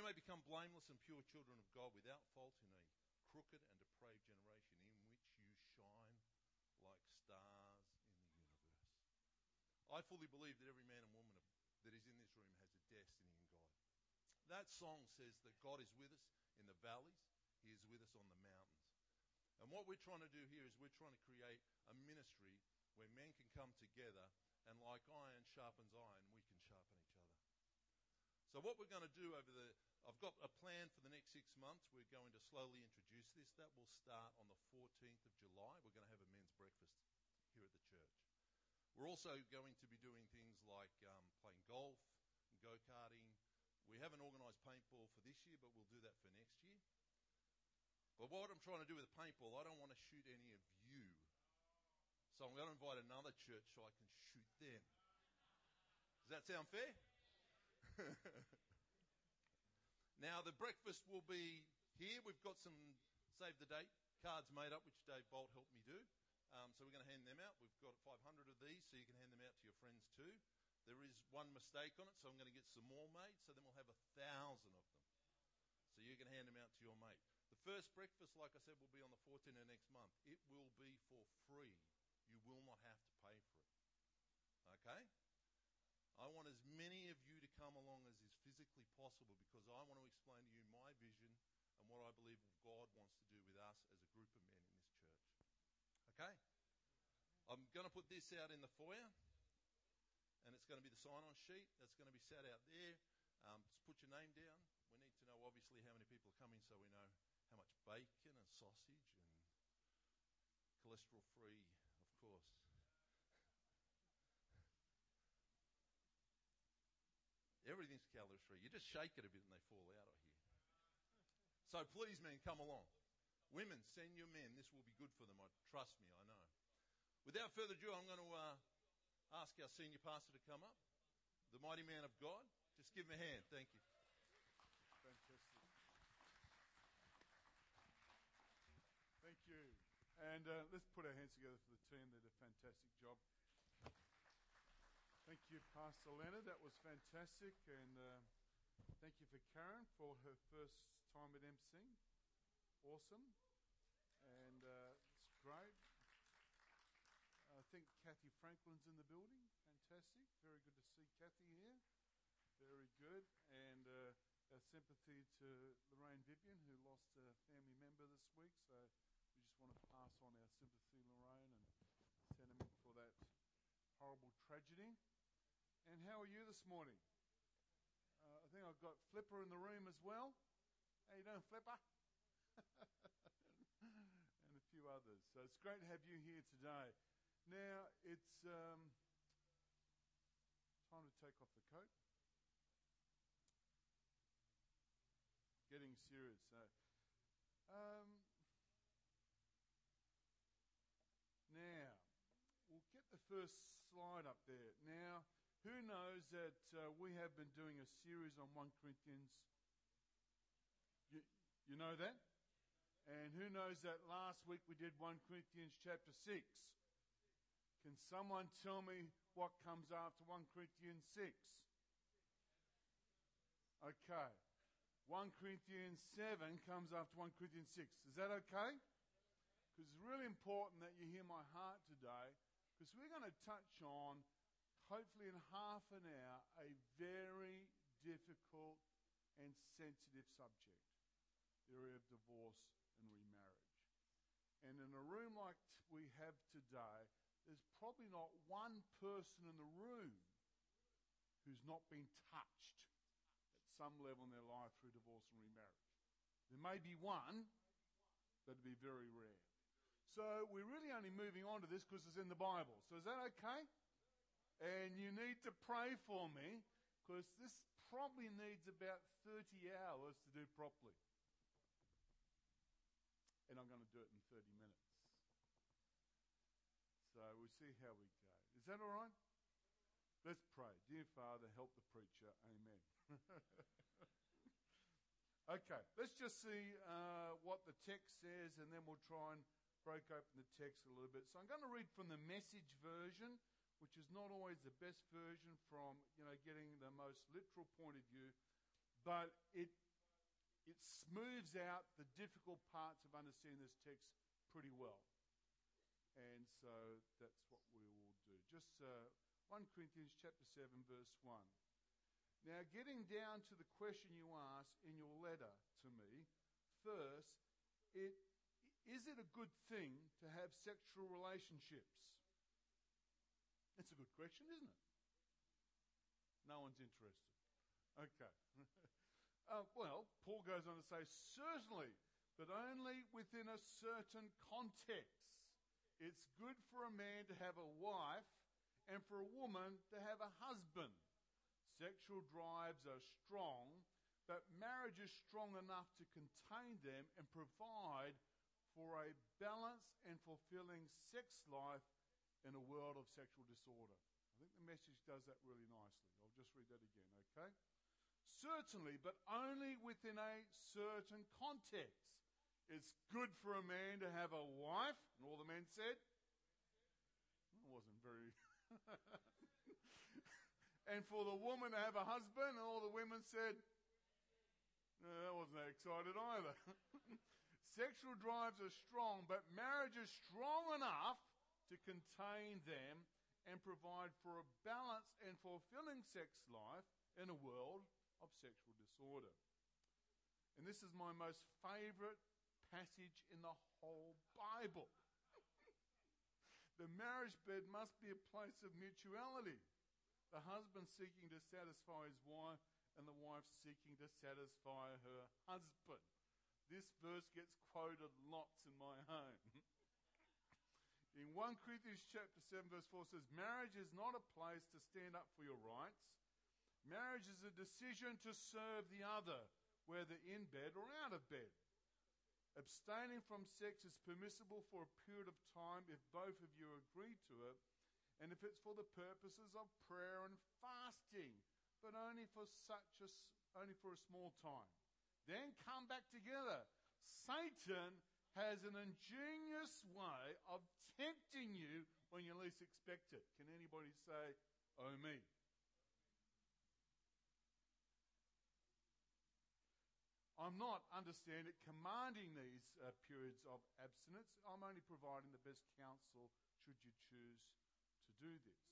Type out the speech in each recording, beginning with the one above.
you may become blameless and pure children of God without fault in a crooked and depraved generation in which you shine like stars in the universe. I fully believe that every man and woman that is in this room has a destiny in God. That song says that God is with us in the valleys, He is with us on the mountains. And what we're trying to do here is we're trying to create a ministry where men can come together and like iron sharpens iron, we can sharpen each other. So what we're going to do over the, I've got a plan for the next six months. We're going to slowly introduce this. That will start on the 14th of July. We're going to have a men's breakfast here at the church. We're also going to be doing things like um, playing golf, go karting. We haven't organised paintball for this year, but we'll do that for next year. But what I'm trying to do with the paintball, I don't want to shoot any of you. So I'm going to invite another church so I can shoot them. Does that sound fair? now, the breakfast will be here. We've got some save the date cards made up, which Dave Bolt helped me do. Um, so we're going to hand them out. We've got 500 of these, so you can hand them out to your friends too. There is one mistake on it, so I'm going to get some more made, so then we'll have a thousand of them. So you can hand them out to your mate. The first breakfast, like I said, will be on the 14th of next month. It will be for free. You will not have to pay for it. Okay? I want as many of you to come along as is physically possible because I want to explain to you my vision and what I believe God wants to do with us as a group of men in this church. Okay? I'm going to put this out in the foyer, and it's going to be the sign on sheet that's going to be set out there. Um, just put your name down. We need to know, obviously, how many people are coming so we know how much bacon and sausage and cholesterol free, of course. Everything's calorie free. You just shake it a bit and they fall out of here. So please, men, come along. Women, send your men. This will be good for them. I, trust me, I know. Without further ado, I'm going to uh, ask our senior pastor to come up. The mighty man of God. Just give him a hand. Thank you. Fantastic. Thank you. And uh, let's put our hands together for the team. They did a fantastic job. Thank you, Pastor Leonard. That was fantastic. And uh, thank you for Karen for her first time at MC. Awesome. And uh, it's great. I think Kathy Franklin's in the building. Fantastic. Very good to see Kathy here. Very good. And uh, our sympathy to Lorraine Vivian, who lost a family member this week. So we just want to pass on our sympathy, Lorraine, and sentiment for that horrible tragedy. And how are you this morning? I've got Flipper in the room as well. How you doing, Flipper? and a few others. So it's great to have you here today. Now, it's um, time to take off the coat. Getting serious. So, um, now, we'll get the first slide up there. Now, who knows that uh, we have been doing a series on 1 Corinthians? You, you know that? And who knows that last week we did 1 Corinthians chapter 6? Can someone tell me what comes after 1 Corinthians 6? Okay. 1 Corinthians 7 comes after 1 Corinthians 6. Is that okay? Because it's really important that you hear my heart today, because we're going to touch on, hopefully in half an hour, a very difficult and sensitive subject the area of divorce and remarriage. And in a room like we have today, there's probably not one person in the room who's not been touched at some level in their life through divorce and remarriage. There may be one, but it'd be very rare. So we're really only moving on to this because it's in the Bible. So is that okay? And you need to pray for me because this probably needs about 30 hours to do properly and I'm going to do it in 30 minutes. So we'll see how we go. Is that all right? Let's pray. Dear Father, help the preacher. Amen. okay, let's just see uh, what the text says, and then we'll try and break open the text a little bit. So I'm going to read from the message version, which is not always the best version from you know getting the most literal point of view, but it it smooths out the difficult parts of understanding this text pretty well. And so that's what we will do. Just uh, 1 Corinthians chapter 7, verse 1. Now, getting down to the question you asked in your letter to me, first, it, is it a good thing to have sexual relationships? That's a good question, isn't it? No one's interested. Okay. uh, well, Paul goes on to say, certainly, but only within a certain context. It's good for a man to have a wife and for a woman to have a husband. Sexual drives are strong, but marriage is strong enough to contain them and provide for a balanced and fulfilling sex life in a world of sexual disorder. I think the message does that really nicely. I'll just read that again, okay? Certainly, but only within a certain context. It's good for a man to have a wife, and all the men said. It wasn't very. and for the woman to have a husband, and all the women said. No, that wasn't that excited either. Sexual drives are strong, but marriage is strong enough to contain them and provide for a balanced and fulfilling sex life in a world of sexual disorder. And this is my most favorite passage in the whole Bible. the marriage bed must be a place of mutuality. The husband seeking to satisfy his wife, and the wife seeking to satisfy her husband. This verse gets quoted lots in my home. in 1 Corinthians chapter 7 verse 4 says, Marriage is not a place to stand up for your rights. Marriage is a decision to serve the other, whether in bed or out of bed. Abstaining from sex is permissible for a period of time if both of you agree to it, and if it's for the purposes of prayer and fasting, but only for such a, only for a small time. Then come back together. Satan has an ingenious way of tempting you when you least expect it. Can anybody say, Oh, me? I'm not, understand it, commanding these uh, periods of abstinence. I'm only providing the best counsel should you choose to do this.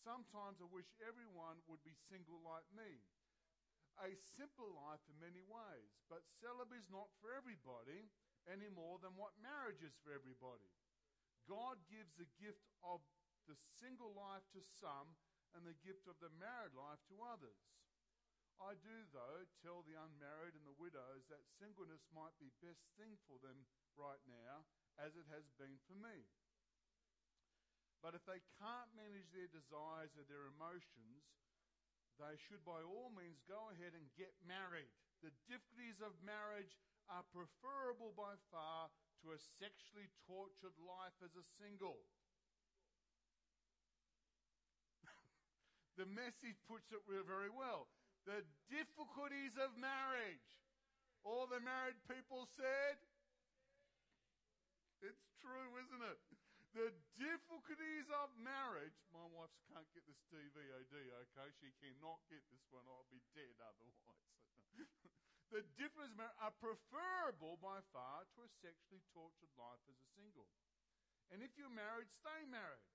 Sometimes I wish everyone would be single like me. A simple life in many ways, but celibacy is not for everybody any more than what marriage is for everybody. God gives the gift of the single life to some and the gift of the married life to others. I do, though, tell the unmarried and the widows that singleness might be best thing for them right now, as it has been for me. But if they can't manage their desires or their emotions, they should by all means go ahead and get married. The difficulties of marriage are preferable by far to a sexually tortured life as a single. the message puts it very well the difficulties of marriage. All the married people said, it's true, isn't it? The difficulties of marriage. My wife can't get this DVOD, okay? She cannot get this one. I'll be dead otherwise. the difficulties are preferable by far to a sexually tortured life as a single. And if you're married, stay married.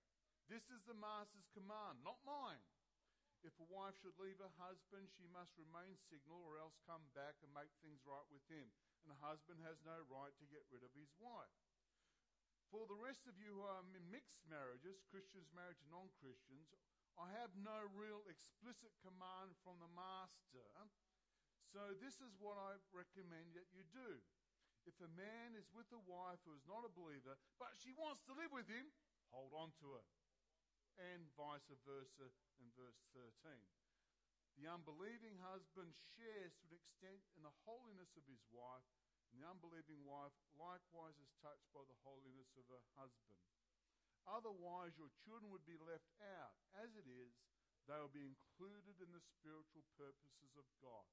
This is the master's command, not mine. If a wife should leave her husband, she must remain single or else come back and make things right with him. And a husband has no right to get rid of his wife. For the rest of you who are in mixed marriages, Christians married to non Christians, I have no real explicit command from the master. So this is what I recommend that you do. If a man is with a wife who is not a believer, but she wants to live with him, hold on to her. And vice versa in verse 13. The unbelieving husband shares to an extent in the holiness of his wife, and the unbelieving wife likewise is touched by the holiness of her husband. Otherwise, your children would be left out. As it is, they will be included in the spiritual purposes of God.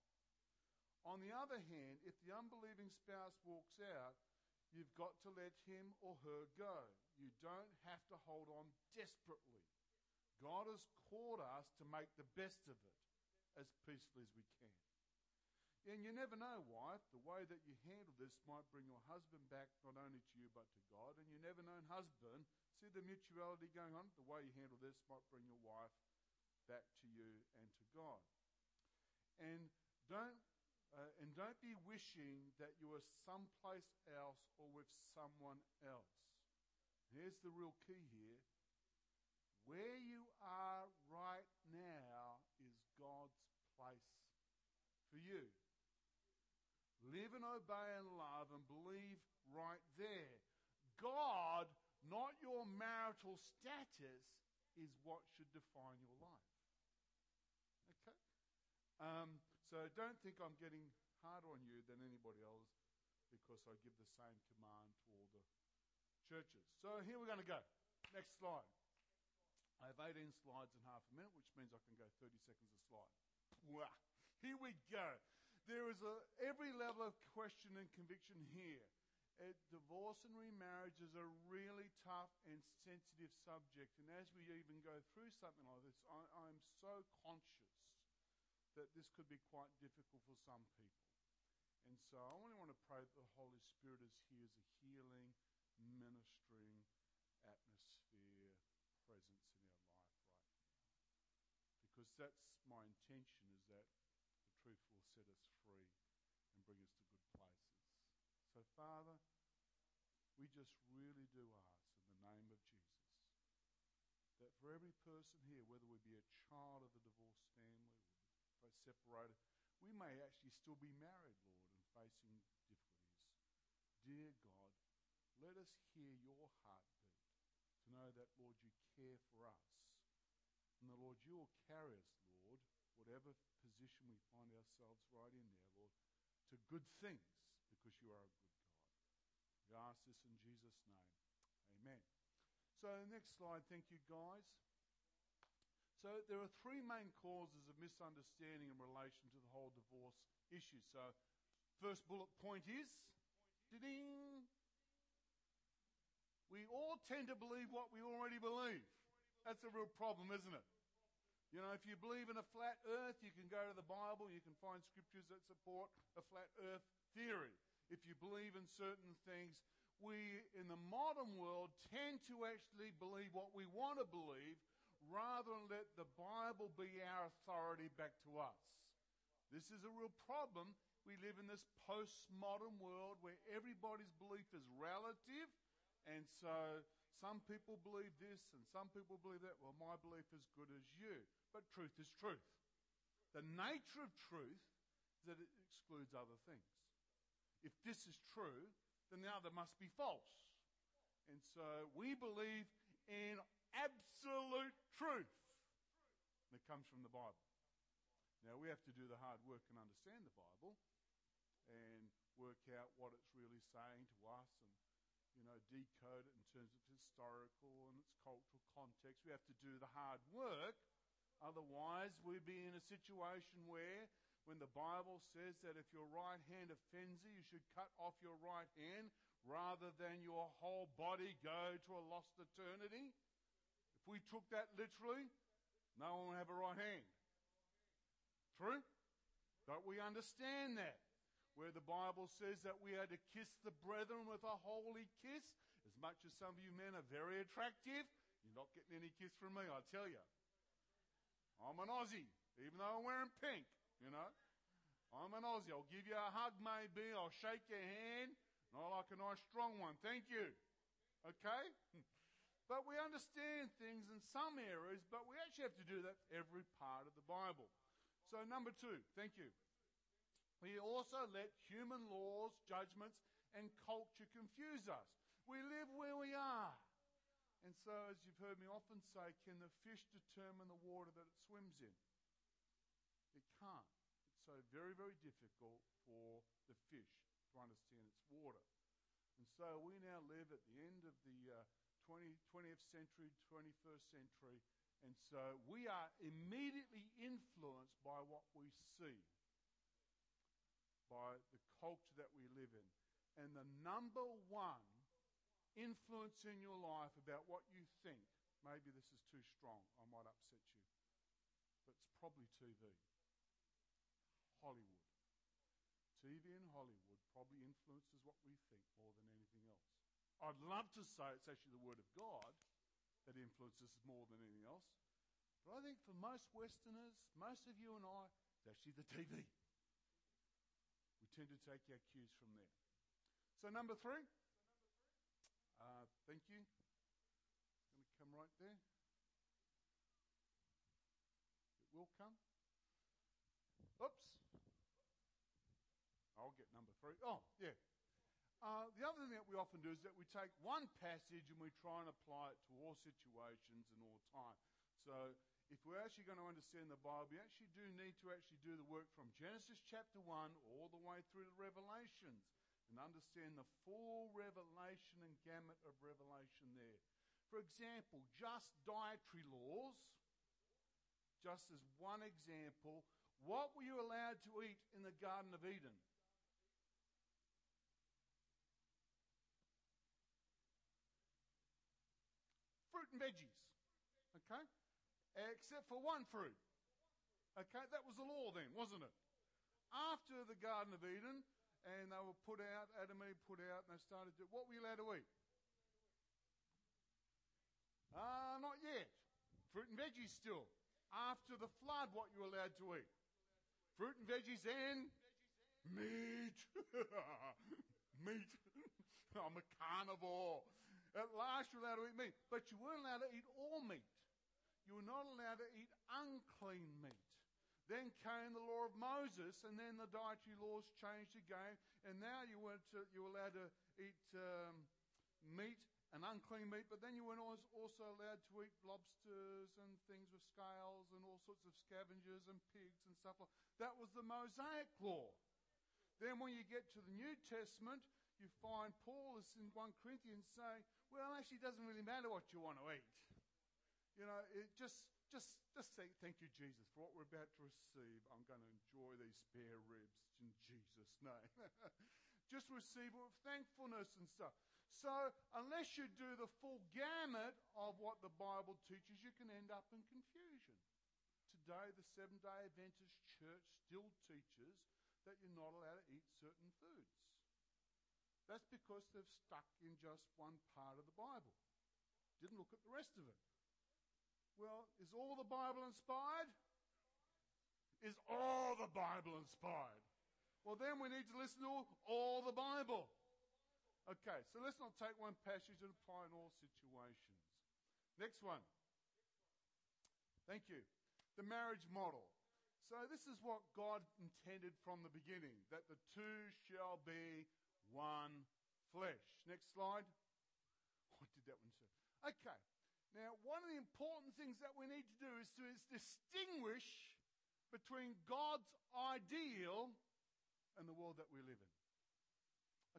On the other hand, if the unbelieving spouse walks out, you've got to let him or her go. You don't have to hold on desperately. God has called us to make the best of it as peacefully as we can. And you never know, wife, the way that you handle this might bring your husband back not only to you but to God. And you never know, husband, see the mutuality going on? The way you handle this might bring your wife back to you and to God. And don't uh, and don't be wishing that you were someplace else or with someone else. Here's the real key here. Where you are right now is God's place for you. Live and obey and love and believe right there. God, not your marital status, is what should define your life. Okay? Um, so don't think I'm getting harder on you than anybody else because I give the same command to all the churches. So here we're going to go. Next slide. I have 18 slides in half a minute, which means I can go 30 seconds a slide. Here we go. There is a, every level of question and conviction here. Uh, divorce and remarriage is a really tough and sensitive subject. And as we even go through something like this, I, I'm so conscious that this could be quite difficult for some people. And so I only want to pray that the Holy Spirit is here as a healing, ministering atmosphere, presence in our life right now. Because that's my intention is that the truth will set us free and bring us to good places. So, Father, we just really do ask in the name of Jesus that for every person here, whether we be a child of the or separated. We may actually still be married, Lord, and facing difficulties. Dear God, let us hear your heartbeat to know that, Lord, you care for us. And the Lord, you will carry us, Lord, whatever position we find ourselves right in there, Lord, to good things because you are a good God. We ask this in Jesus' name. Amen. So, the next slide. Thank you, guys. So there are three main causes of misunderstanding in relation to the whole divorce issue. So, first bullet point is, ding, we all tend to believe what we already believe. That's a real problem, isn't it? You know, if you believe in a flat earth, you can go to the Bible, you can find scriptures that support a flat earth theory. If you believe in certain things, we in the modern world tend to actually believe what we want to believe rather than let the Bible be our authority back to us. This is a real problem. We live in this postmodern world where everybody's belief is relative, and so some people believe this and some people believe that. Well, my belief is good as you. But truth is truth. The nature of truth is that it excludes other things. If this is true, then the other must be false. And so we believe in absolute truth that comes from the Bible. Now, we have to do the hard work and understand the Bible and work out what it's really saying to us and, you know, decode it in terms of historical and its cultural context. We have to do the hard work. Otherwise, we'd be in a situation where, when the Bible says that if your right hand offends you, you should cut off your right hand rather than your whole body go to a lost eternity we took that literally, no one would have a right hand. True? Don't we understand that? Where the Bible says that we are to kiss the brethren with a holy kiss. As much as some of you men are very attractive, you're not getting any kiss from me, I tell you. I'm an Aussie, even though I'm wearing pink, you know. I'm an Aussie. I'll give you a hug, maybe. I'll shake your hand. Not like a nice strong one. Thank you. Okay? But we understand things in some areas, but we actually have to do that every part of the Bible. So, number two, thank you. We also let human laws, judgments, and culture confuse us. We live where we are. And so, as you've heard me often say, can the fish determine the water that it swims in? It can't. It's so very, very difficult for the fish to understand its water. And so we now live at the end of the uh, 20, 20th century, 21st century. And so we are immediately influenced by what we see, by the culture that we live in. And the number one influence in your life about what you think, maybe this is too strong, I might upset you, but it's probably TV, Hollywood. TV and Hollywood probably influences what we think more than anything else. I'd love to say it's actually the Word of God that influences us more than anything else. But I think for most Westerners, most of you and I, it's actually the TV. We tend to take our cues from there. So, number three. Uh, thank you. It's going to come right there. It will come. Oops. I'll get number three. Oh, yeah. Uh, the other thing that we often do is that we take one passage and we try and apply it to all situations and all time. So if we're actually going to understand the Bible, we actually do need to actually do the work from Genesis chapter 1 all the way through to Revelations and understand the full revelation and gamut of revelation there. For example, just dietary laws, just as one example, what were you allowed to eat in the Garden of Eden? fruit veggies. Okay? Except for one fruit. Okay? That was the law then, wasn't it? After the Garden of Eden, and they were put out, Adam and Eve put out, and they started to, what were you allowed to eat? Ah, uh, not yet. Fruit and veggies still. After the flood, what you were allowed to eat? Fruit and veggies and meat. meat. I'm a carnivore. At last you're allowed to eat meat. But you weren't allowed to eat all meat. You were not allowed to eat unclean meat. Then came the law of Moses, and then the dietary laws changed again, and now you weren't to, you were allowed to eat um, meat and unclean meat, but then you weren't also allowed to eat lobsters and things with scales and all sorts of scavengers and pigs and stuff like that. was the Mosaic law. Then when you get to the New Testament, you find Paul is in 1 Corinthians saying, well, actually, it doesn't really matter what you want to eat. You know, it just, just, just say, thank you, Jesus, for what we're about to receive. I'm going to enjoy these spare ribs in Jesus' name. just receive it with thankfulness and stuff. So, unless you do the full gamut of what the Bible teaches, you can end up in confusion. Today, the Seventh day Adventist Church still teaches that you're not allowed to eat certain foods. That's because they've stuck in just one part of the Bible. Didn't look at the rest of it. Well, is all the Bible inspired? Is all the Bible inspired? Well, then we need to listen to all the Bible. Okay, so let's not take one passage and apply in all situations. Next one. Thank you. The marriage model. So, this is what God intended from the beginning that the two shall be one flesh. Next slide. What did that one say? Okay. Now, one of the important things that we need to do is to is distinguish between God's ideal and the world that we live in.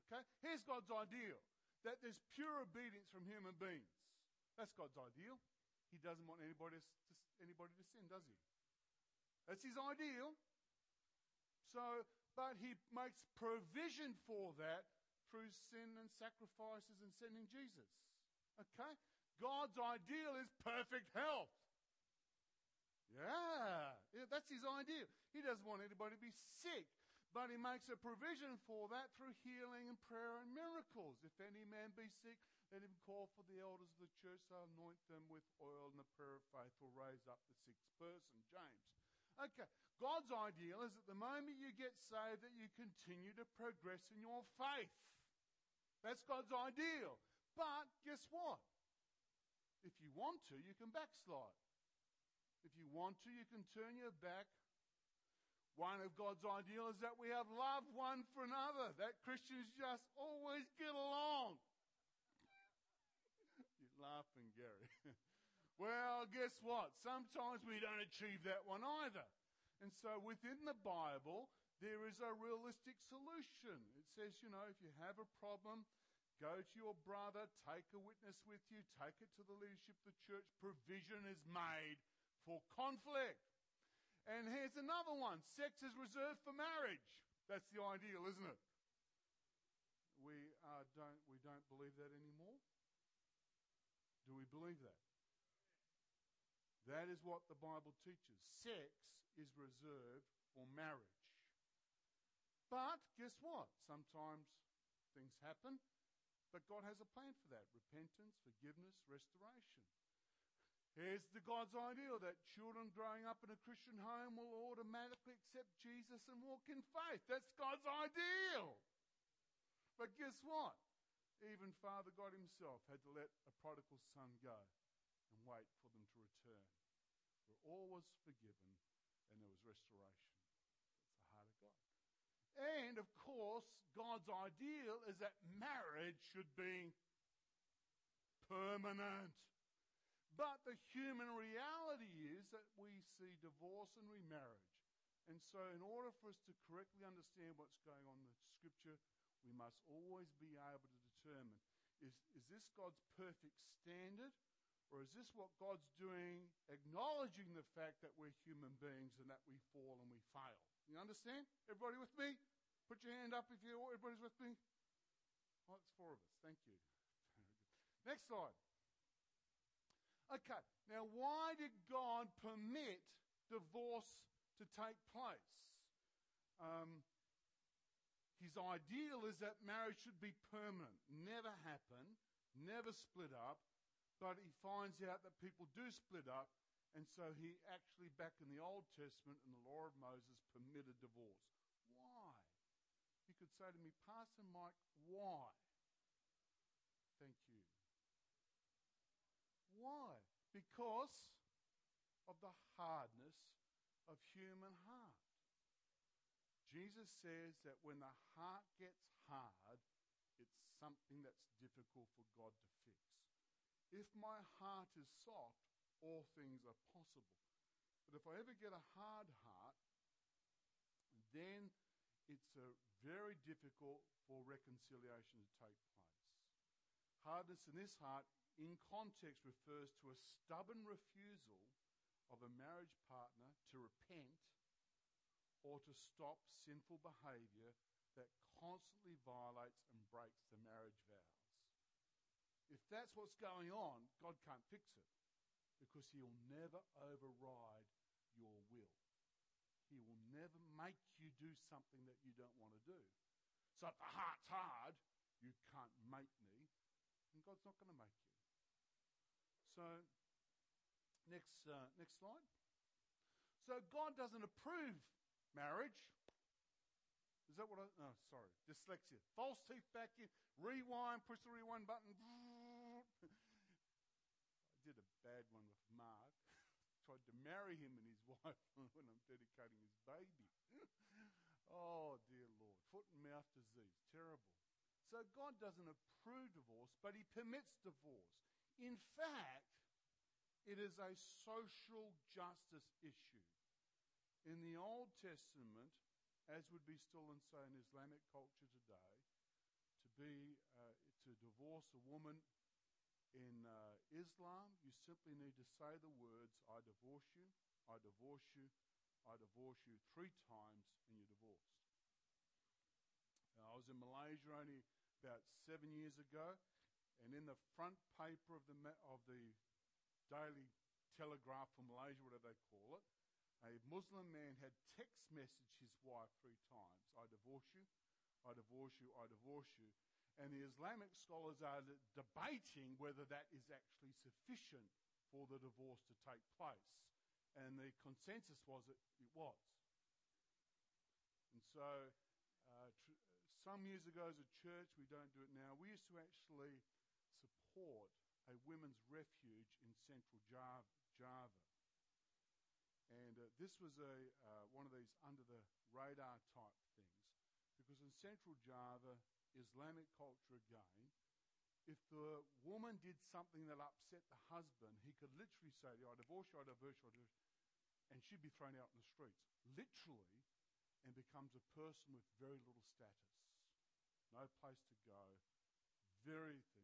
Okay? Here's God's ideal that there's pure obedience from human beings. That's God's ideal. He doesn't want anybody to, anybody to sin, does he? That's his ideal. So but he makes provision for that through sin and sacrifices and sending Jesus. Okay? God's ideal is perfect health. Yeah, that's his ideal. He doesn't want anybody to be sick, but he makes a provision for that through healing and prayer and miracles. If any man be sick, let him call for the elders of the church to anoint them with oil, and the prayer of faith will raise up the sick person. James. Okay, God's ideal is that the moment you get saved that you continue to progress in your faith. That's God's ideal. But guess what? If you want to, you can backslide. If you want to, you can turn your back. One of God's ideal is that we have love one for another, that Christians just always get along. Well, guess what? Sometimes we don't achieve that one either. And so within the Bible, there is a realistic solution. It says, you know, if you have a problem, go to your brother, take a witness with you, take it to the leadership of the church. Provision is made for conflict. And here's another one sex is reserved for marriage. That's the ideal, isn't it? We, uh, don't, we don't believe that anymore. Do we believe that? That is what the Bible teaches. Sex is reserved for marriage. But guess what? Sometimes things happen, but God has a plan for that repentance, forgiveness, restoration. Here's the God's ideal that children growing up in a Christian home will automatically accept Jesus and walk in faith. That's God's ideal. But guess what? Even Father God Himself had to let a prodigal son go and wait for them to return. Where all was forgiven and there was restoration. That's the heart of God. And of course, God's ideal is that marriage should be permanent. But the human reality is that we see divorce and remarriage. And so, in order for us to correctly understand what's going on in the scripture, we must always be able to determine is, is this God's perfect standard? Or is this what God's doing, acknowledging the fact that we're human beings and that we fall and we fail? You understand? Everybody with me? Put your hand up if you everybody's with me. Oh, it's four of us. Thank you. Next slide. Okay, now why did God permit divorce to take place? Um, his ideal is that marriage should be permanent, never happen, never split up, but he finds out that people do split up, and so he actually, back in the Old Testament and the law of Moses, permitted divorce. Why? You could say to me, Pastor Mike, why? Thank you. Why? Because of the hardness of human heart. Jesus says that when the heart gets hard, it's something that's difficult for God to fix. If my heart is soft, all things are possible. But if I ever get a hard heart, then it's very difficult for reconciliation to take place. Hardness in this heart in context refers to a stubborn refusal of a marriage partner to repent or to stop sinful behavior that constantly violates and breaks the marriage vows. If that's what's going on, God can't fix it because He'll never override your will. He will never make you do something that you don't want to do. So if the heart's hard, you can't make me, and God's not going to make you. So, next, uh, next slide. So, God doesn't approve marriage. Is that what I. No, sorry. Dyslexia. False teeth back in. Rewind. Push the rewind button. Bad one with Mark. Tried to marry him and his wife when I'm dedicating his baby. oh, dear Lord. Foot and mouth disease. Terrible. So God doesn't approve divorce, but He permits divorce. In fact, it is a social justice issue. In the Old Testament, as would be still in, say, in Islamic culture today, to be uh, to divorce a woman in uh, Islam, you simply need to say the words, I divorce you, I divorce you, I divorce you three times, and you're divorced. Now, I was in Malaysia only about seven years ago, and in the front paper of the, of the Daily Telegraph for Malaysia, whatever they call it, a Muslim man had text messaged his wife three times I divorce you, I divorce you, I divorce you. And the Islamic scholars are debating whether that is actually sufficient for the divorce to take place. And the consensus was that it was. And so, uh, tr- some years ago as a church, we don't do it now, we used to actually support a women's refuge in central Java. Java. And uh, this was a, uh, one of these under the radar type things. Because in central Java, Islamic culture again, if the woman did something that upset the husband, he could literally say, I divorce you, I divorce you, I divorce you, and she'd be thrown out in the streets. Literally, and becomes a person with very little status. No place to go, very thing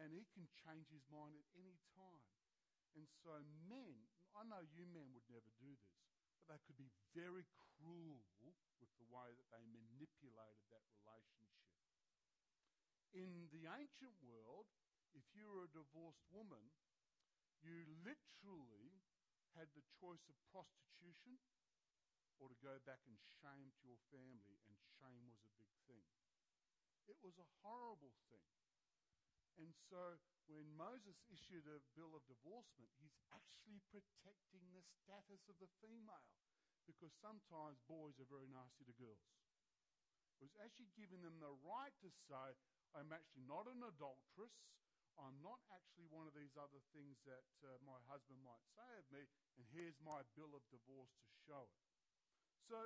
and he can change his mind at any time. And so, men, I know you men would never do this, but they could be very cruel with the way that they manipulated that relationship. In the ancient world, if you were a divorced woman, you literally had the choice of prostitution or to go back and shame to your family, and shame was a big thing. It was a horrible thing. And so when Moses issued a bill of divorcement, he's actually protecting the status of the female because sometimes boys are very nasty to girls. It was actually giving them the right to say, I'm actually not an adulteress. I'm not actually one of these other things that uh, my husband might say of me, and here's my bill of divorce to show it. So,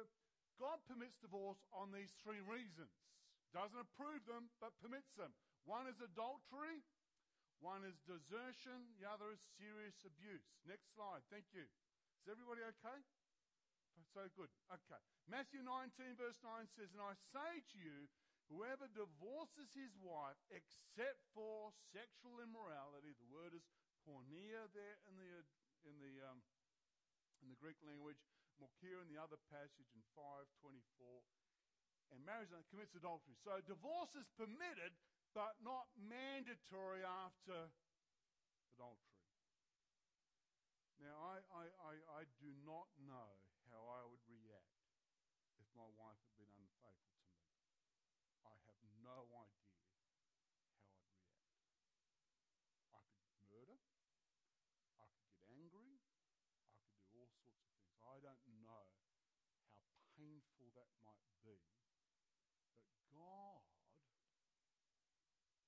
God permits divorce on these three reasons. Doesn't approve them, but permits them. One is adultery, one is desertion, the other is serious abuse. Next slide. Thank you. Is everybody okay? So good. Okay. Matthew 19, verse 9 says, And I say to you, whoever divorces his wife except for sexual immorality, the word is porneia there in the, in the, um, in the Greek language, mokir in the other passage in 524, and marries and commits adultery. So divorce is permitted, but not mandatory after adultery. Now, I, I, I, I do not know how I would react if my wife had been unfaithful to me. I have no idea how I'd react. I could murder. I could get angry. I could do all sorts of things. I don't know how painful that might be. But God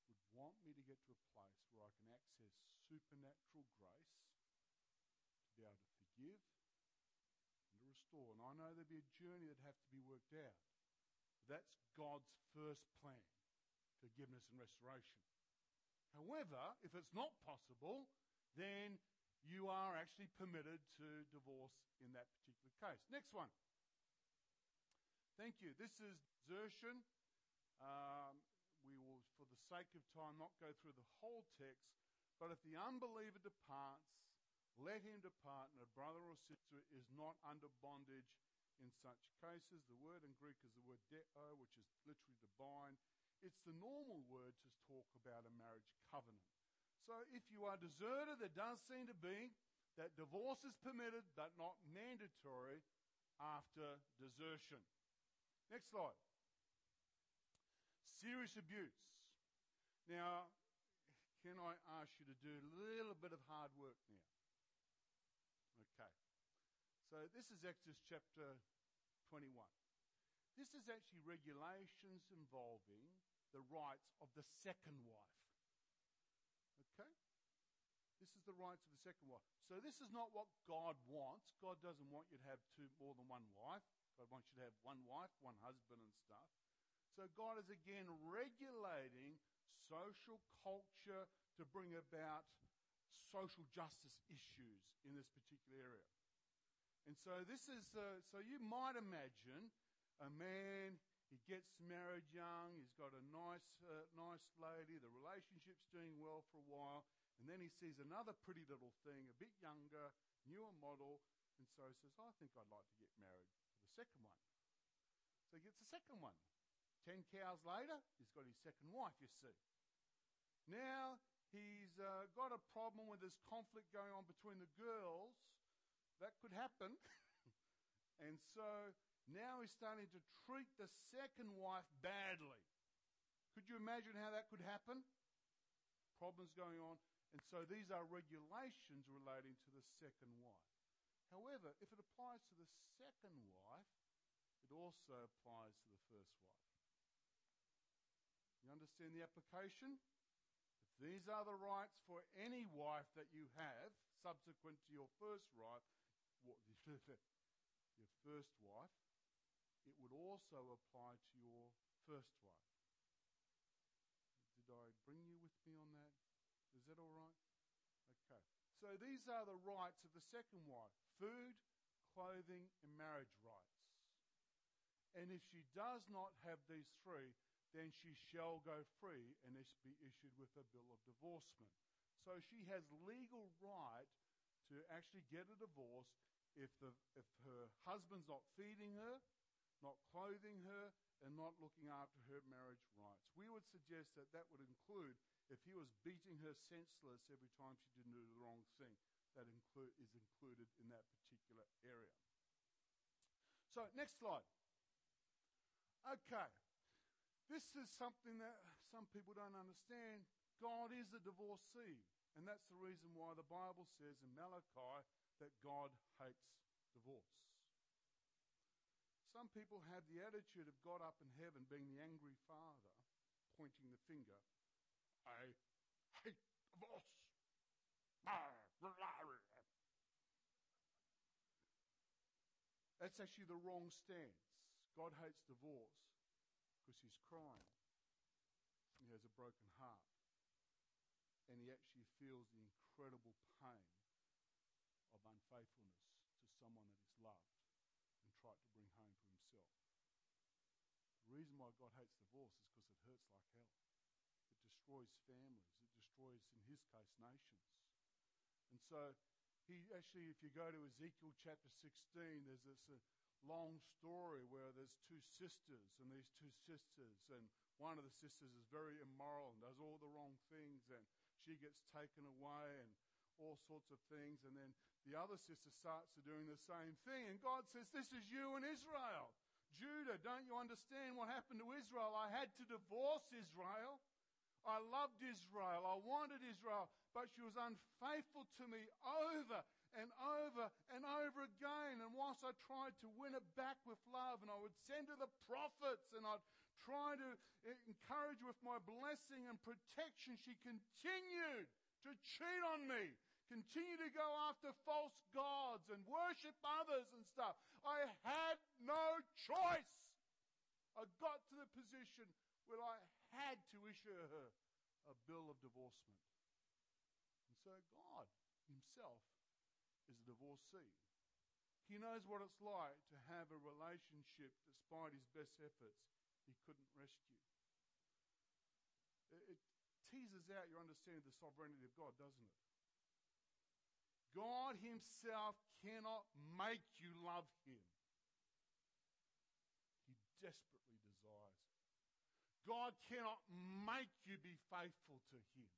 would want me to get to a place where I can access supernatural grace to be able to forgive and to restore. And I know there'd be a journey that'd have to be worked out. But that's God's first plan forgiveness and restoration. However, if it's not possible, then you are actually permitted to divorce in that particular case. Next one. Thank you. This is desertion. Um, we will, for the sake of time, not go through the whole text. But if the unbeliever departs, let him depart, and a brother or sister is not under bondage in such cases. The word in Greek is the word deo, which is literally to bind. It's the normal word to talk about a marriage covenant. So if you are deserted, there does seem to be that divorce is permitted but not mandatory after desertion. Next slide. Serious abuse. Now, can I ask you to do a little bit of hard work now? Okay. So this is Exodus chapter 21. This is actually regulations involving the rights of the second wife. Okay? This is the rights of the second wife. So this is not what God wants. God doesn't want you to have two more than one wife. God wants you to have one wife, one husband and stuff. So God is again regulating social culture to bring about social justice issues in this particular area. And so this is, uh, so you might imagine a man, he gets married young, he's got a nice, uh, nice lady, the relationship's doing well for a while, and then he sees another pretty little thing, a bit younger, newer model, and so he says, I think I'd like to get married second one. So he gets the second one. Ten cows later, he's got his second wife, you see. Now he's uh, got a problem with this conflict going on between the girls that could happen. and so now he's starting to treat the second wife badly. Could you imagine how that could happen? Problems going on. And so these are regulations relating to the second wife. However, if it applies to the second wife, it also applies to the first wife. You understand the application? If these are the rights for any wife that you have subsequent to your first wife, your first wife, it would also apply to your first wife. Did I bring you with me on that? Is that all right? So these are the rights of the second wife food, clothing, and marriage rights. And if she does not have these three, then she shall go free and be issued with a bill of divorcement. So she has legal right to actually get a divorce if, the, if her husband's not feeding her, not clothing her, and not looking after her marriage rights. We would suggest that that would include if he was beating her senseless every time she didn't do the wrong thing. That include, is included in that particular area. So, next slide. Okay. This is something that some people don't understand. God is a divorcee. And that's the reason why the Bible says in Malachi that God hates divorce. Some people have the attitude of God up in heaven being the angry father, pointing the finger. I hate divorce. That's actually the wrong stance. God hates divorce because he's crying. He has a broken heart. And he actually feels the incredible pain of unfaithfulness to someone that he's loved and tried to bring home for himself. The reason why God hates divorce is because it hurts like hell. It destroys families. It destroys, in his case, nations. And so he actually, if you go to Ezekiel chapter 16, there's this uh, long story where there's two sisters, and these two sisters, and one of the sisters is very immoral and does all the wrong things, and she gets taken away, and all sorts of things. And then the other sister starts doing the same thing, and God says, This is you and Israel. Judah, don't you understand what happened to Israel? I had to divorce Israel. I loved Israel. I wanted Israel but she was unfaithful to me over and over and over again. And whilst I tried to win it back with love, and I would send her the prophets, and I'd try to encourage with my blessing and protection, she continued to cheat on me, continue to go after false gods and worship others and stuff. I had no choice. I got to the position where I had to issue her a bill of divorcement. And So God Himself is a divorcee. He knows what it's like to have a relationship despite his best efforts, he couldn't rescue. It, teases out your understanding of the sovereignty of God, doesn't it? God Himself cannot make you love Him. He desperately. God cannot make you be faithful to Him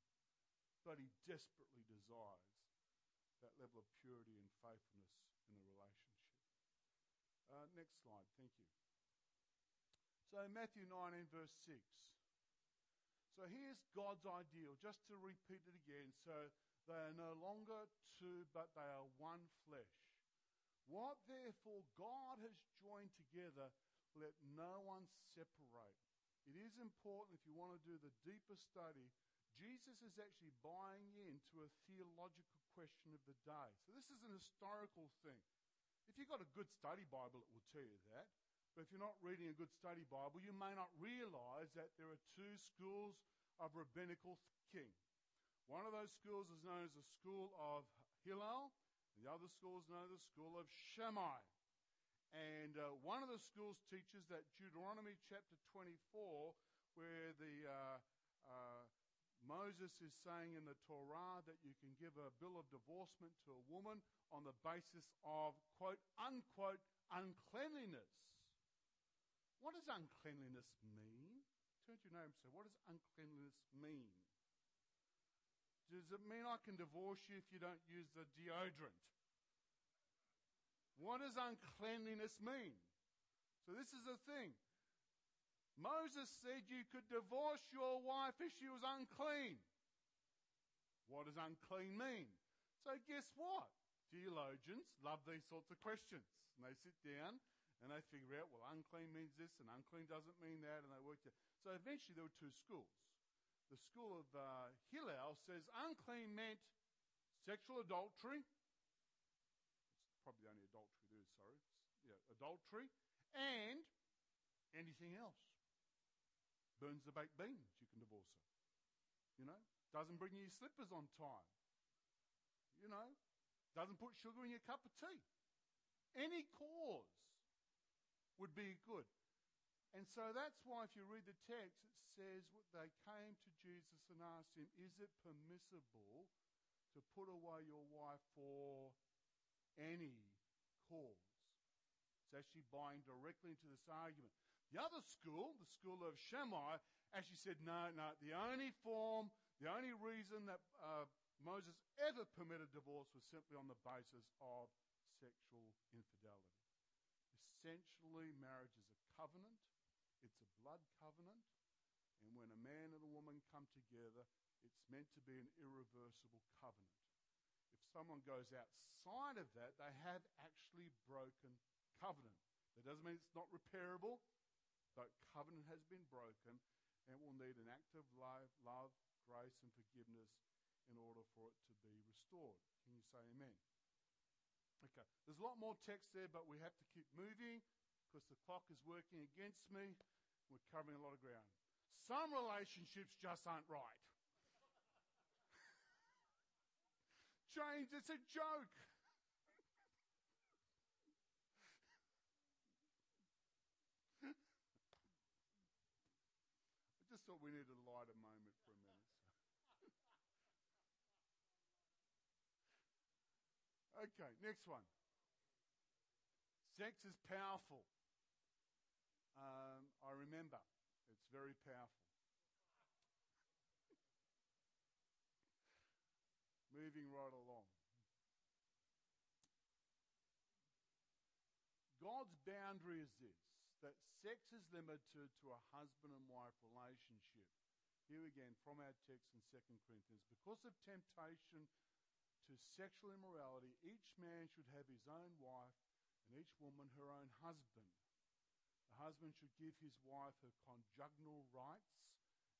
but he desperately desires that level of purity and faithfulness in the relationship. Uh, next slide, thank you. So, Matthew 19, verse 6. So, here's God's ideal, just to repeat it again. So, they are no longer two, but they are one flesh. What therefore God has joined together, let no one separate. It is important if you want to do the deeper study Jesus is actually buying into a theological question of the day. So this is an historical thing. If you've got a good study Bible, it will tell you that. But if you're not reading a good study Bible, you may not realize that there are two schools of rabbinical thinking. One of those schools is known as the school of Hillel, and the other school is known as the school of Shammai. And uh, one of the schools teaches that Deuteronomy chapter 24, where the uh, uh, Moses is saying in the Torah that you can give a bill of divorcement to a woman on the basis of, quote, unquote, uncleanliness. What does uncleanliness mean? Turn to your and say, What does uncleanliness mean? Does it mean I can divorce you if you don't use the deodorant? What does uncleanliness mean? So, this is the thing. Moses said you could divorce your wife if she was unclean. What does unclean mean? So, guess what? Theologians love these sorts of questions. And they sit down and they figure out, well, unclean means this and unclean doesn't mean that, and they work out. So, eventually, there were two schools. The school of uh, Hillel says unclean meant sexual adultery. Probably the only adultery there is, sorry. yeah, adultery and anything else burns the baked beans, you can divorce her. You know, doesn't bring you slippers on time. You know, doesn't put sugar in your cup of tea. Any cause would be good. And so that's why, if you read the text, it says they came to Jesus and asked him, Is it permissible to put away your wife for any cause? It's actually buying directly into this argument. The other school, the school of Shammai, actually said, no, no, the only form, the only reason that uh, Moses ever permitted divorce was simply on the basis of sexual infidelity. Essentially, marriage is a covenant, it's a blood covenant, and when a man and a woman come together, it's meant to be an irreversible covenant. Someone goes outside of that, they have actually broken covenant. That doesn't mean it's not repairable, but covenant has been broken and will need an act of love, love, grace, and forgiveness in order for it to be restored. Can you say amen? Okay, there's a lot more text there, but we have to keep moving because the clock is working against me. We're covering a lot of ground. Some relationships just aren't right. James, it's a joke. I just thought we needed a lighter moment for a minute. okay, next one. Sex is powerful. Um, I remember. It's very powerful. Moving right along. God's boundary is this that sex is limited to a husband and wife relationship. Here again, from our text in 2 Corinthians, because of temptation to sexual immorality, each man should have his own wife and each woman her own husband. The husband should give his wife her conjugal rights,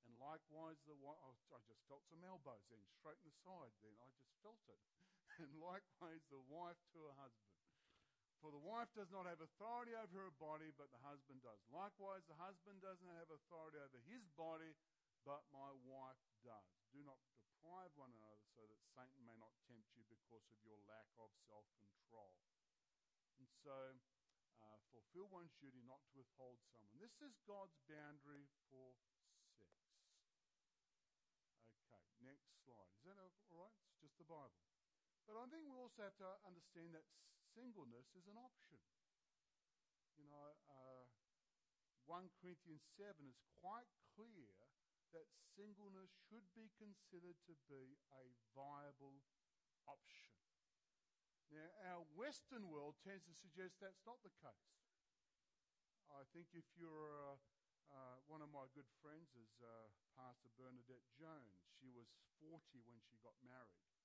and likewise the wife. Oh, I just felt some elbows then, straight in the side then. I just felt it. and likewise the wife to her husband. For the wife does not have authority over her body, but the husband does. Likewise, the husband does not have authority over his body, but my wife does. Do not deprive one another so that Satan may not tempt you because of your lack of self control. And so, uh, fulfill one's duty not to withhold someone. This is God's boundary for sex. Okay, next slide. Is that all right? It's just the Bible. But I think we also have to understand that singleness is an option. You know, uh, 1 Corinthians 7 is quite clear that singleness should be considered to be a viable option. Now, our Western world tends to suggest that's not the case. I think if you're uh, uh, one of my good friends is uh, Pastor Bernadette Jones. She was 40 when she got married.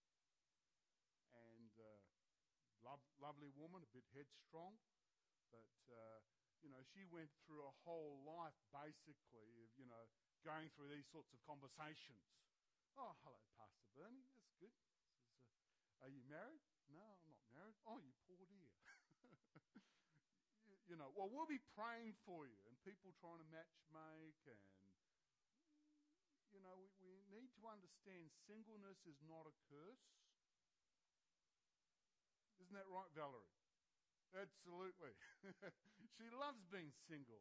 Uh, lovely woman, a bit headstrong, but uh, you know she went through a whole life basically of you know going through these sorts of conversations. Oh, hello, Pastor Bernie. That's good. Uh, Are you married? No, I'm not married. Oh, you poor dear. you, you know, well, we'll be praying for you, and people trying to match make, and you know, we, we need to understand singleness is not a curse. Isn't that right, Valerie? Absolutely. she loves being single.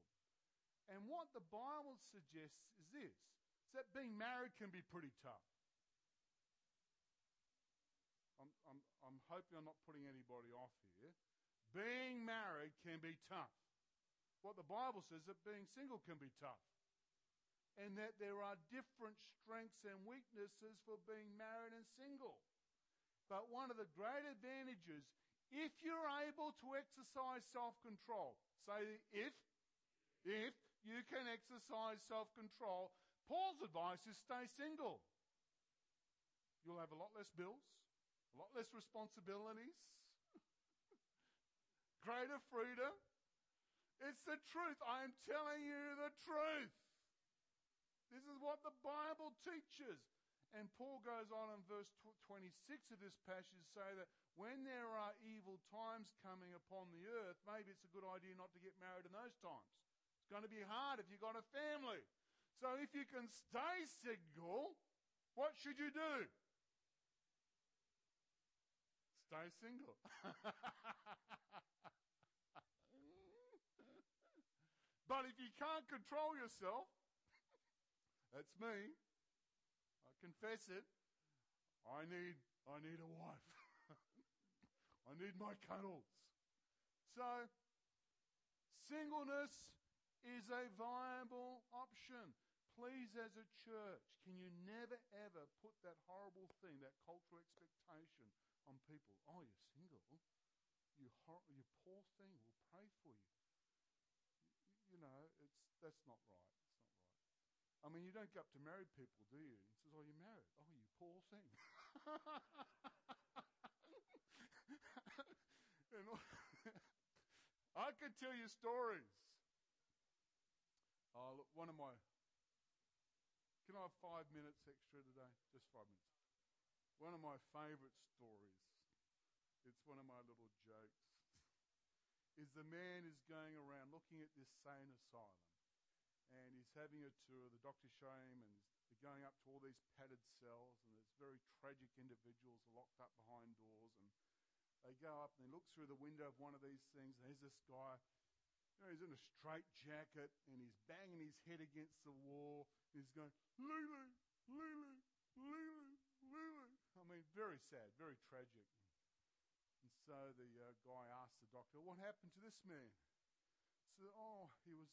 And what the Bible suggests is this is that being married can be pretty tough. I'm, I'm, I'm hoping I'm not putting anybody off here. Being married can be tough. What the Bible says that being single can be tough. And that there are different strengths and weaknesses for being married and single. But one of the great advantages, if you're able to exercise self control, say if, if you can exercise self control, Paul's advice is stay single. You'll have a lot less bills, a lot less responsibilities, greater freedom. It's the truth. I am telling you the truth. This is what the Bible teaches. And Paul goes on in verse 26 of this passage to say that when there are evil times coming upon the earth, maybe it's a good idea not to get married in those times. It's going to be hard if you've got a family. So if you can stay single, what should you do? Stay single. but if you can't control yourself, that's me. Confess it. I need, I need a wife. I need my cuddles. So, singleness is a viable option. Please, as a church, can you never ever put that horrible thing, that cultural expectation on people? Oh, you're single. you, hor- you poor thing, we'll pray for you. You know, it's, that's not right. I mean, you don't go up to married people, do you? And says, oh, you're married. Oh, you poor thing. and I could tell you stories. Oh, look, one of my. Can I have five minutes extra today? Just five minutes. One of my favourite stories. It's one of my little jokes. Is the man is going around looking at this sane asylum, and he's having a tour. The doctor's showing him, and they're going up to all these padded cells, and there's very tragic individuals locked up behind doors, and they go up and they look through the window of one of these things, and there's this guy you know, he's in a straight jacket and he's banging his head against the wall. He's going, Lulu, Lulu, Lulu, Lulu. I mean, very sad, very tragic. And so the uh, guy asked the doctor, What happened to this man? So, oh, he was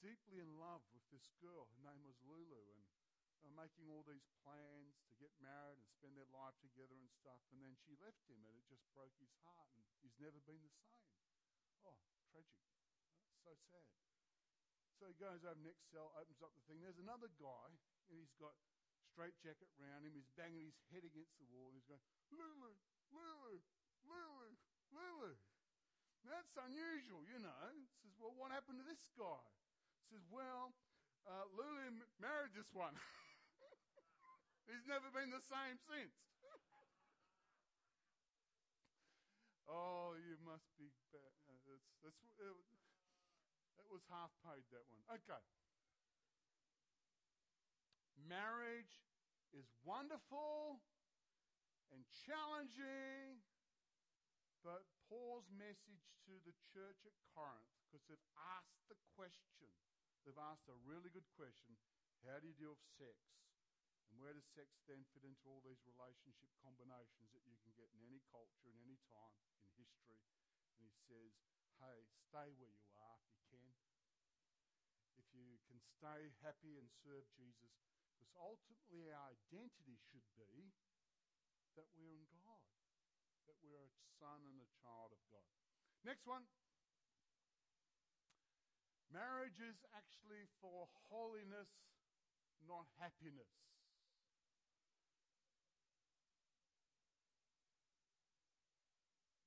deeply in love with this girl. Her name was Lulu. And uh, making all these plans to get married and spend their life together and stuff. And then she left him and it just broke his heart. And he's never been the same. Oh, tragic. So sad. So he goes over next cell, opens up the thing. There's another guy, and he's got straight jacket round him. He's banging his head against the wall, and he's going, Lulu, Lulu, Lulu, Lulu. That's unusual, you know. Says, well, what happened to this guy? Says, well, uh, Lulu married this one. he's never been the same since. oh, you must be bad. Uh, that's, that's, uh, that was half paid, that one. Okay. Marriage is wonderful and challenging, but Paul's message to the church at Corinth, because they've asked the question, they've asked a really good question how do you deal with sex? And where does sex then fit into all these relationship combinations that you can get in any culture, in any time, in history? And he says, hey, stay where you are if you can. If you can stay happy and serve Jesus, because ultimately our identity should be that we're in God, that we're a son and a child of God. Next one. Marriage is actually for holiness, not happiness.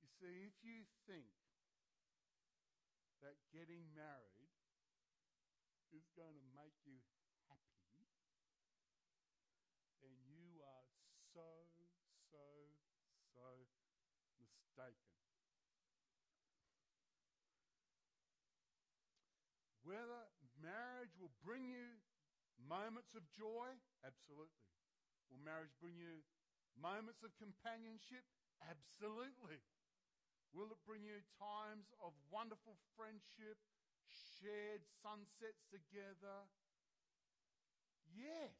You see, if you think that getting married is going to make you happy, then you are so, so, so mistaken. Whether marriage will bring you moments of joy, absolutely. Will marriage bring you moments of companionship? Absolutely. Will it bring you times of wonderful friendship, shared sunsets together? Yes.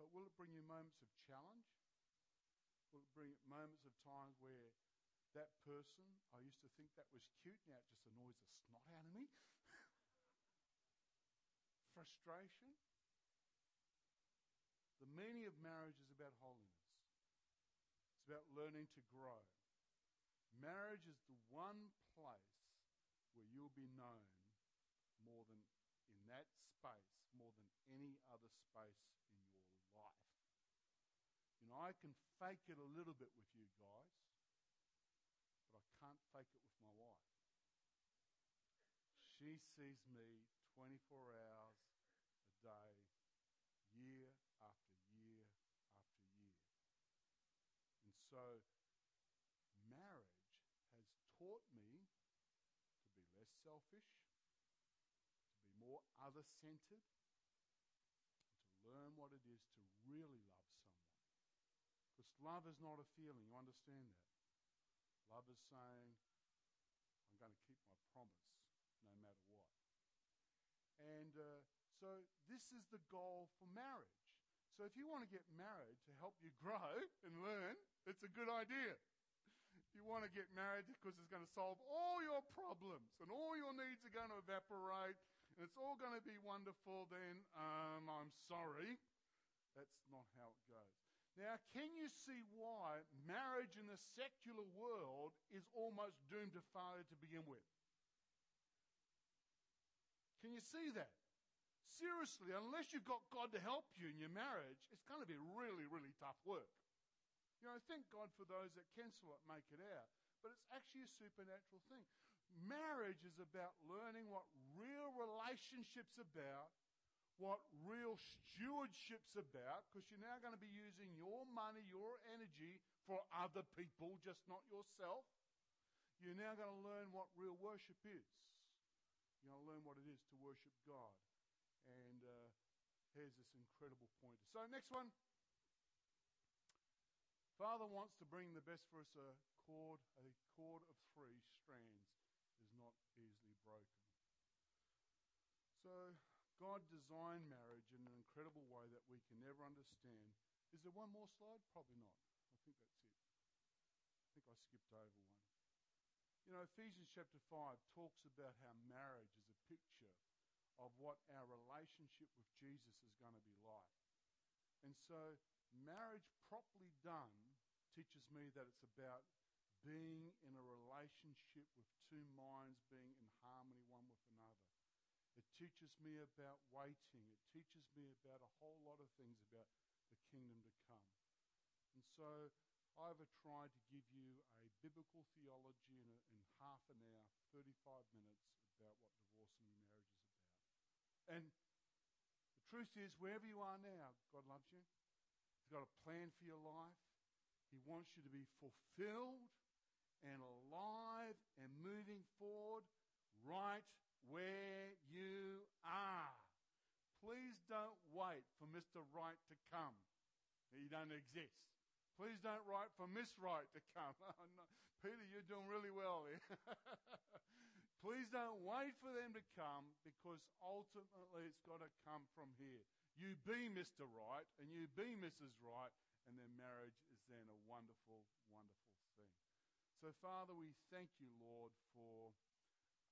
But will it bring you moments of challenge? Will it bring moments of times where that person, I used to think that was cute, now it just annoys the snot out of me? Frustration? The meaning of marriage is about holiness. It's about learning to grow. Marriage is the one place where you'll be known more than in that space, more than any other space in your life. You know, I can fake it a little bit with you guys, but I can't fake it with my wife. She sees me 24 hours a day, year after year after year. And so, marriage has taught me to be less selfish, to be more other centered, to learn what it is to really love someone. Because love is not a feeling, you understand that? Love is saying, I'm going to keep my promise. And uh, so this is the goal for marriage. So if you want to get married to help you grow and learn, it's a good idea you want to get married because it's going to solve all your problems and all your needs are going to evaporate and it's all going to be wonderful, then um, I'm sorry. That's not how it goes. Now, can you see why marriage in the secular world is almost doomed to failure to begin with? Can you see that? Seriously, unless you've got God to help you in your marriage, it's going to be really, really tough work. You know, thank God for those that cancel it, make it out. But it's actually a supernatural thing. Marriage is about learning what real relationships are about what real stewardship's about because you're now going to be using your money, your energy for other people, just not yourself. You're now going to learn what real worship is. To learn what it is to worship God. And uh, here's this incredible point. So, next one. Father wants to bring the best for us. A cord, a cord of three strands is not easily broken. So, God designed marriage in an incredible way that we can never understand. Is there one more slide? Probably not. I think that's it. I think I skipped over one. You know, Ephesians chapter 5 talks about how marriage is a picture of what our relationship with Jesus is going to be like. And so, marriage properly done teaches me that it's about being in a relationship with two minds being in harmony one with another. It teaches me about waiting. It teaches me about a whole lot of things about the kingdom to come. And so I've tried to give you a biblical theology in, a, in half an hour, 35 minutes, about what divorce and remarriage is about. And the truth is, wherever you are now, God loves you. He's got a plan for your life. He wants you to be fulfilled and alive and moving forward right where you are. Please don't wait for Mr. Right to come. He doesn't exist. Please don't wait for Miss Wright to come. Oh. Peter, you're doing really well here. Please don't wait for them to come because ultimately it's got to come from here. You be Mr. Wright and you be Mrs. Wright, and then marriage is then a wonderful, wonderful thing. So, Father, we thank you, Lord, for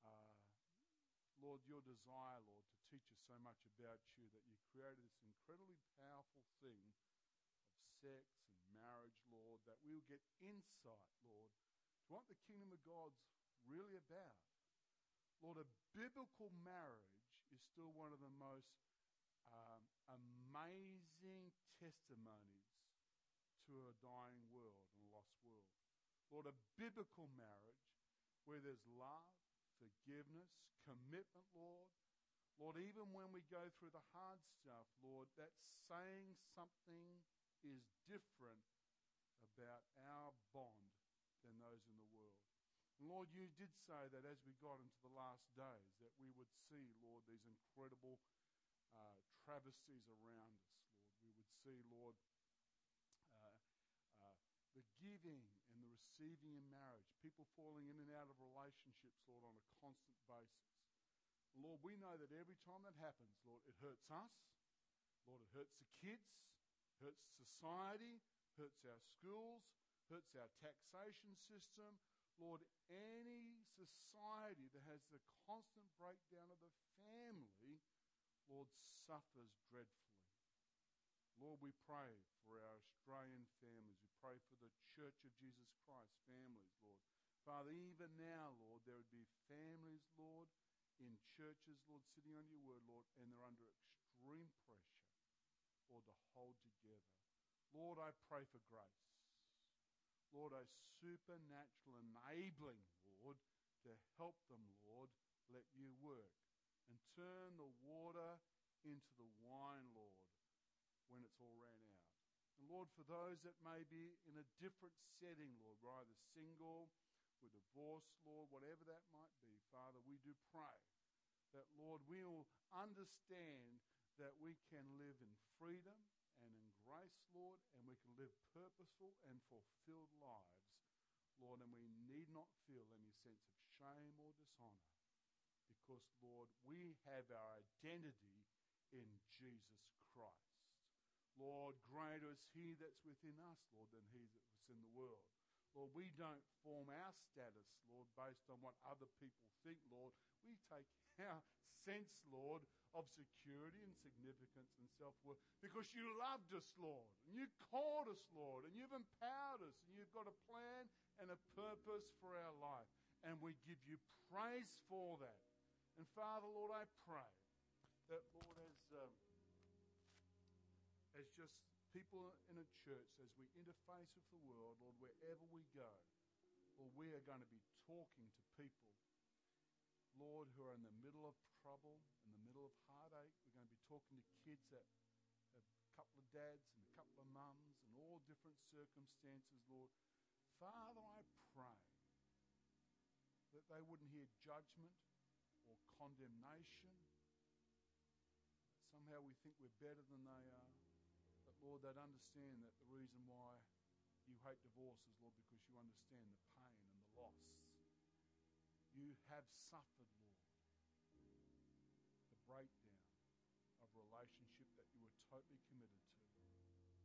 uh, Lord, your desire, Lord, to teach us so much about you that you created this incredibly powerful thing of sex marriage, Lord, that we'll get insight, Lord, to what the kingdom of God's really about. Lord, a biblical marriage is still one of the most um, amazing testimonies to a dying world and a lost world. Lord, a biblical marriage where there's love, forgiveness, commitment, Lord. Lord, even when we go through the hard stuff, Lord, that's saying something is different about our bond than those in the world. Lord, you did say that as we got into the last days, that we would see, Lord, these incredible uh, travesties around us, Lord. We would see, Lord, uh, uh, the giving and the receiving in marriage, people falling in and out of relationships, Lord, on a constant basis. Lord, we know that every time that happens, Lord, it hurts us. Lord, it hurts the kids, hurts society, hurts our schools, hurts our taxation system. Lord, any society that has the constant breakdown of the family, Lord, suffers dreadfully. Lord, we pray for our Australian families. We pray for the Church of Jesus Christ families, Lord. Father, even now, Lord, there would be families, Lord, in churches, Lord, sitting on your word, Lord, and they're under extreme pressure, Lord, to hold together. Lord, I pray for grace. Lord, a supernatural enabling, Lord, to help them, Lord, let you work and turn the water into the wine, Lord when it's all ran out. And Lord, for those that may be in a different setting, Lord, either single, or divorced, Lord, whatever that might be, Father, we do pray that, Lord, we will understand that we can live in freedom and in grace, Lord, and we can live purposeful and fulfilled lives, Lord, and we need not feel any sense of shame or dishonor because, Lord, we have our identity in Jesus Christ. Lord, greater is he that's within us, Lord, than he that's in the world. Lord, we don't form our status, Lord, based on what other people think, Lord. We take our sense, Lord, of security and significance and self worth because you loved us, Lord, and you called us, Lord, and you've empowered us, and you've got a plan and a purpose for our life. And we give you praise for that. And Father, Lord, I pray that, Lord, as, um, as just people in a church, as we interface with the world, Lord, wherever we go, Lord, we are going to be talking to people, Lord, who are in the middle of trouble, middle of heartache. We're going to be talking to kids that a couple of dads and a couple of mums and all different circumstances, Lord. Father, I pray that they wouldn't hear judgment or condemnation. Somehow we think we're better than they are. But Lord, they'd understand that the reason why you hate divorces, Lord, because you understand the pain and the loss. You have suffered, Lord, breakdown of a relationship that you were totally committed to.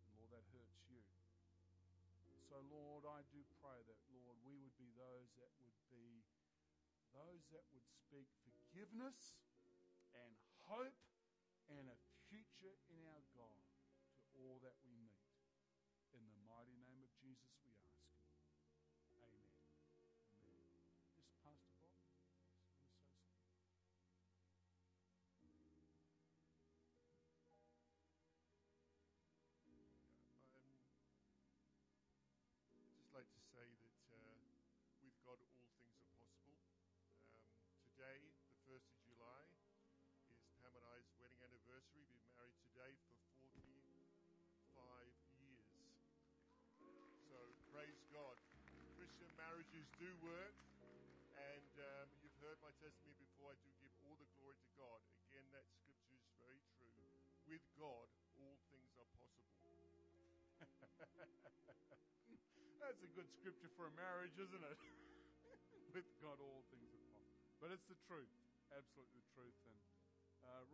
And Lord, that hurts you. So, Lord, I do pray that, Lord, we would be those that would be those that would speak forgiveness and hope Do work. And um, you've heard my testimony before. I do give all the glory to God. Again, that scripture is very true. With God, all things are possible. That's a good scripture for a marriage, isn't it? With God, all things are possible. But it's the truth, absolutely the truth. And uh,